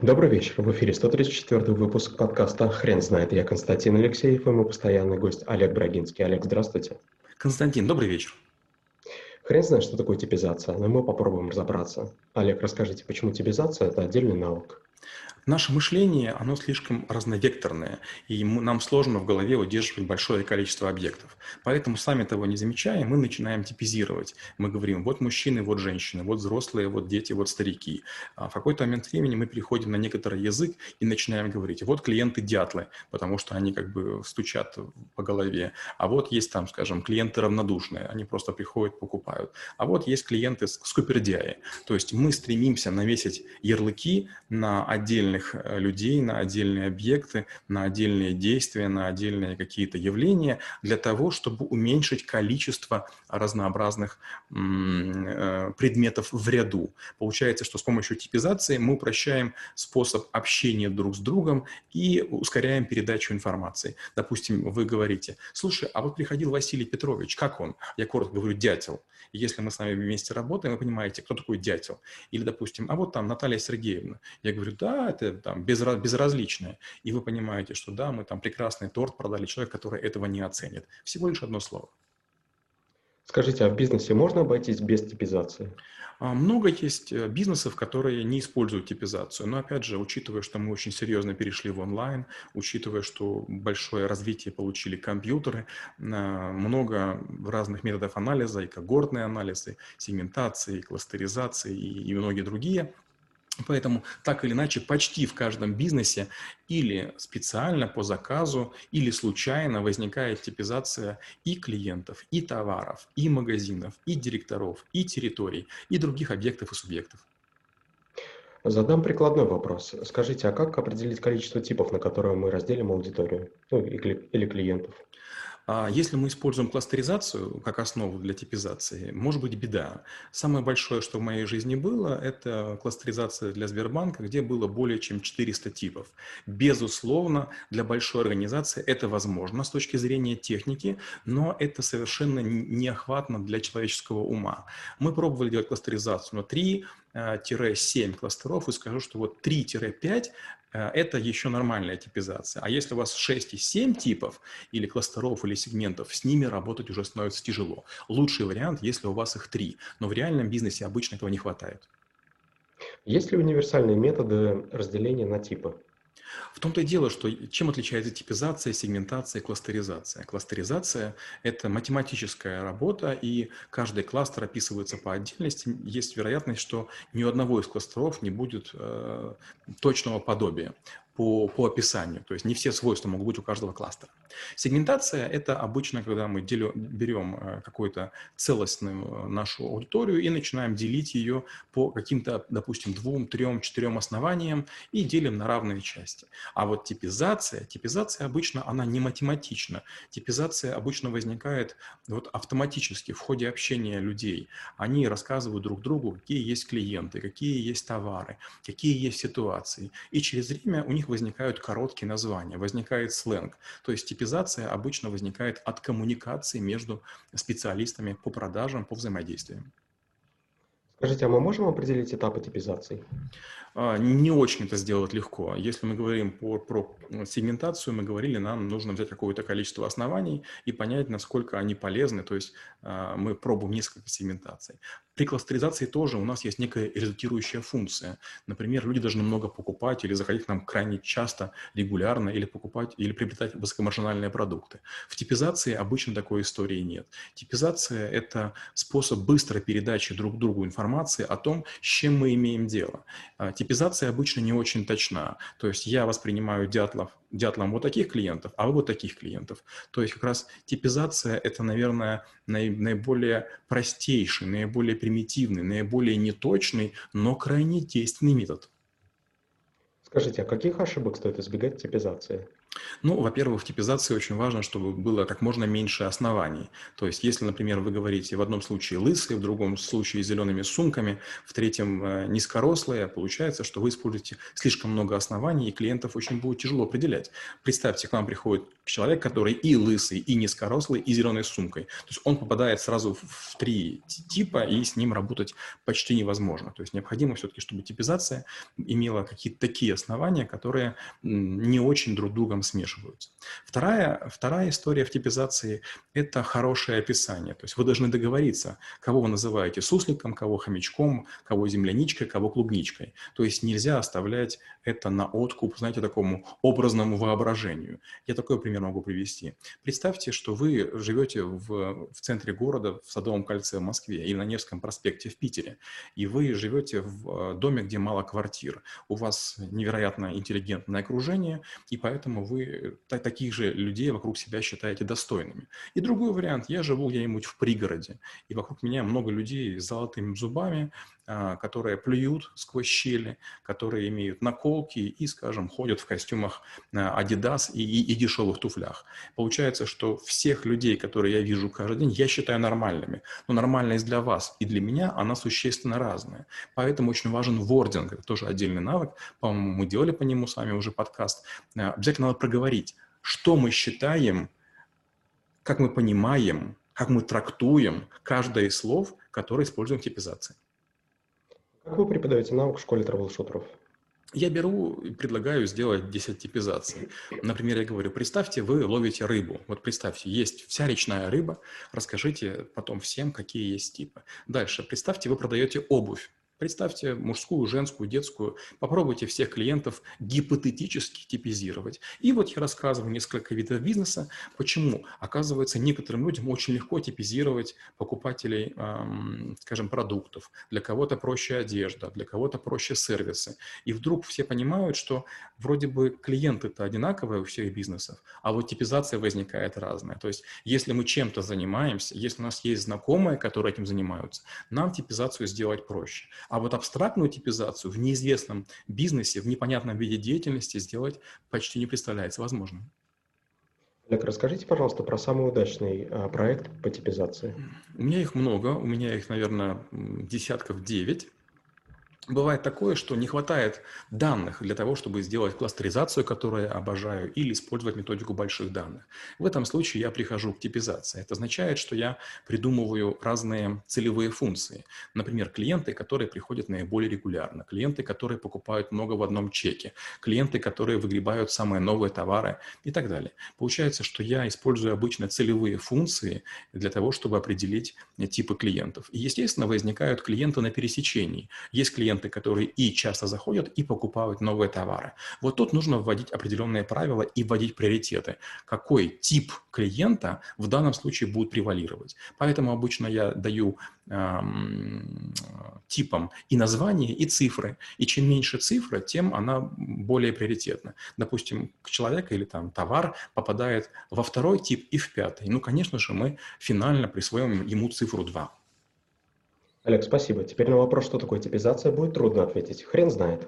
Добрый вечер. В эфире 134 выпуск подкаста «Хрен знает». Я Константин Алексеев и мой постоянный гость Олег Брагинский. Олег, здравствуйте. Константин, добрый вечер. Хрен знает, что такое типизация, но мы попробуем разобраться. Олег, расскажите, почему типизация – это отдельный навык? Наше мышление, оно слишком разновекторное, и нам сложно в голове удерживать большое количество объектов. Поэтому, сами того не замечая, мы начинаем типизировать. Мы говорим, вот мужчины, вот женщины, вот взрослые, вот дети, вот старики. А в какой-то момент времени мы переходим на некоторый язык и начинаем говорить, вот клиенты дятлы, потому что они как бы стучат по голове. А вот есть там, скажем, клиенты равнодушные, они просто приходят, покупают. А вот есть клиенты скупердяи. То есть мы стремимся навесить ярлыки на отдельные отдельных э, людей, на отдельные объекты, на отдельные действия, на отдельные какие-то явления для того, чтобы уменьшить количество разнообразных э, предметов в ряду. Получается, что с помощью типизации мы упрощаем способ общения друг с другом и ускоряем передачу информации. Допустим, вы говорите, слушай, а вот приходил Василий Петрович, как он? Я коротко говорю, дятел. Если мы с вами вместе работаем, вы понимаете, кто такой дятел. Или, допустим, а вот там Наталья Сергеевна. Я говорю, да, это там безра- безразличное. И вы понимаете, что да, мы там прекрасный торт продали человек, который этого не оценит. Всего лишь одно слово. Скажите, а в бизнесе можно обойтись без типизации? А, много есть э, бизнесов, которые не используют типизацию. Но опять же, учитывая, что мы очень серьезно перешли в онлайн, учитывая, что большое развитие получили компьютеры, а, много разных методов анализа, и когортные анализы, сегментации, кластеризации и, и многие другие – Поэтому так или иначе почти в каждом бизнесе или специально по заказу, или случайно возникает типизация и клиентов, и товаров, и магазинов, и директоров, и территорий, и других объектов и субъектов. Задам прикладной вопрос. Скажите, а как определить количество типов, на которые мы разделим аудиторию ну, или клиентов? А если мы используем кластеризацию как основу для типизации, может быть беда. Самое большое, что в моей жизни было, это кластеризация для Сбербанка, где было более чем 400 типов. Безусловно, для большой организации это возможно с точки зрения техники, но это совершенно неохватно для человеческого ума. Мы пробовали делать кластеризацию на 3, 7 кластеров и скажу, что вот 3-5 Э, это еще нормальная типизация. А если у вас 6 и 7 типов или кластеров, или сегментов, с ними работать уже становится тяжело. Лучший вариант, если у вас их 3. Но в реальном бизнесе обычно этого не хватает. Есть ли универсальные методы разделения на типы? В том-то и дело, что чем отличается типизация, сегментация, кластеризация. Кластеризация – это математическая работа, и каждый кластер описывается по отдельности. Есть вероятность, что ни у одного из кластеров не будет э, точного подобия по, по описанию. То есть не все свойства могут быть у каждого кластера. Сегментация – это обычно, когда мы делю, берем э, какую-то целостную нашу аудиторию и начинаем делить ее по каким-то, допустим, двум, трем, четырем основаниям и делим на равные части. А вот типизация, типизация обычно, она не математична. Типизация обычно возникает вот автоматически в ходе общения людей. Они рассказывают друг другу, какие есть клиенты, какие есть товары, какие есть ситуации. И через время у них возникают короткие названия, возникает сленг. То есть типизация обычно возникает от коммуникации между специалистами по продажам, по взаимодействиям. Скажите, а мы можем определить этапы типизации? А, не очень это сделать легко. Если мы говорим по, про сегментацию, мы говорили, нам нужно взять какое-то количество оснований и понять, насколько они полезны. То есть а, мы пробуем несколько сегментаций. При кластеризации тоже у нас есть некая результирующая функция. Например, люди должны много покупать или заходить к нам крайне часто, регулярно, или покупать, или приобретать высокомаржинальные продукты. В типизации обычно такой истории нет. Типизация – это способ быстрой передачи друг другу информации о том, с чем мы имеем дело. А, типизация обычно не очень точна. То есть я воспринимаю дятлов дятлом вот таких клиентов, а вы вот таких клиентов. То есть как раз типизация – это, наверное, наиболее простейший, наиболее примитивный, наиболее неточный, но крайне действенный метод. Скажите, а каких ошибок стоит избегать типизации? Ну, во-первых, в типизации очень важно, чтобы было как можно меньше оснований. То есть, если, например, вы говорите в одном случае лысые, в другом случае зелеными сумками, в третьем э, низкорослые, получается, что вы используете слишком много оснований, и клиентов очень будет тяжело определять. Представьте, к вам приходит человек, который и лысый, и низкорослый, и зеленой сумкой. То есть он попадает сразу в три типа, и с ним работать почти невозможно. То есть необходимо все-таки, чтобы типизация имела какие-то такие основания, которые не очень друг другом смешиваются. Вторая, вторая история в типизации – это хорошее описание. То есть вы должны договориться, кого вы называете сусликом, кого хомячком, кого земляничкой, кого клубничкой. То есть нельзя оставлять это на откуп, знаете, такому образному воображению. Я такой пример могу привести. Представьте, что вы живете в, в центре города, в Садовом кольце в Москве или на Невском проспекте в Питере, и вы живете в э, доме, где мало квартир. У вас невероятно интеллигентное окружение, и поэтому вы таких же людей вокруг себя считаете достойными. И другой вариант, я живу где-нибудь в пригороде, и вокруг меня много людей с золотыми зубами, которые плюют сквозь щели, которые имеют наколки и, скажем, ходят в костюмах а, Adidas и, и, и дешевых туфлях. Получается, что всех людей, которые я вижу каждый день, я считаю нормальными. Но нормальность для вас и для меня, она существенно разная. Поэтому очень важен вординг, это тоже отдельный навык. По-моему, мы делали по нему с вами уже подкаст. А, обязательно надо проговорить, что мы считаем, как мы понимаем, как мы трактуем каждое из слов, которые используем в типизации. Как вы преподаете навык в школе трэблшутеров? Я беру и предлагаю сделать десятипизации. Например, я говорю, представьте, вы ловите рыбу. Вот представьте, есть вся речная рыба, расскажите потом всем, какие есть типы. Дальше, представьте, вы продаете обувь. Представьте мужскую, женскую, детскую. Попробуйте всех клиентов гипотетически типизировать. И вот я рассказываю несколько видов бизнеса. Почему? Оказывается, некоторым людям очень легко типизировать покупателей, эм, скажем, продуктов. Для кого-то проще одежда, для кого-то проще сервисы. И вдруг все понимают, что вроде бы клиенты-то одинаковые у всех бизнесов, а вот типизация возникает разная. То есть, если мы чем-то занимаемся, если у нас есть знакомые, которые этим занимаются, нам типизацию сделать проще. А вот абстрактную типизацию в неизвестном бизнесе, в непонятном виде деятельности сделать почти не представляется возможным. Олег, расскажите, пожалуйста, про самый удачный а, проект по типизации. У меня их много, у меня их, наверное, десятков девять. Бывает такое, что не хватает данных для того, чтобы сделать кластеризацию, которую я обожаю, или использовать методику больших данных. В этом случае я прихожу к типизации. Это означает, что я придумываю разные целевые функции. Например, клиенты, которые приходят наиболее регулярно, клиенты, которые покупают много в одном чеке, клиенты, которые выгребают самые новые товары и так далее. Получается, что я использую обычно целевые функции для того, чтобы определить типы клиентов. И, естественно, возникают клиенты на пересечении. Есть клиенты, клиенты, которые и часто заходят, и покупают новые товары. Вот тут нужно вводить определенные правила и вводить приоритеты. Какой тип клиента в данном случае будет превалировать. Поэтому обычно я даю эм, типам и название, и цифры. И чем меньше цифры, тем она более приоритетна. Допустим, человек или там товар попадает во второй тип и в пятый. Ну, конечно же, мы финально присвоим ему цифру 2. Олег, спасибо. Теперь на вопрос, что такое типизация, будет трудно ответить. Хрен знает.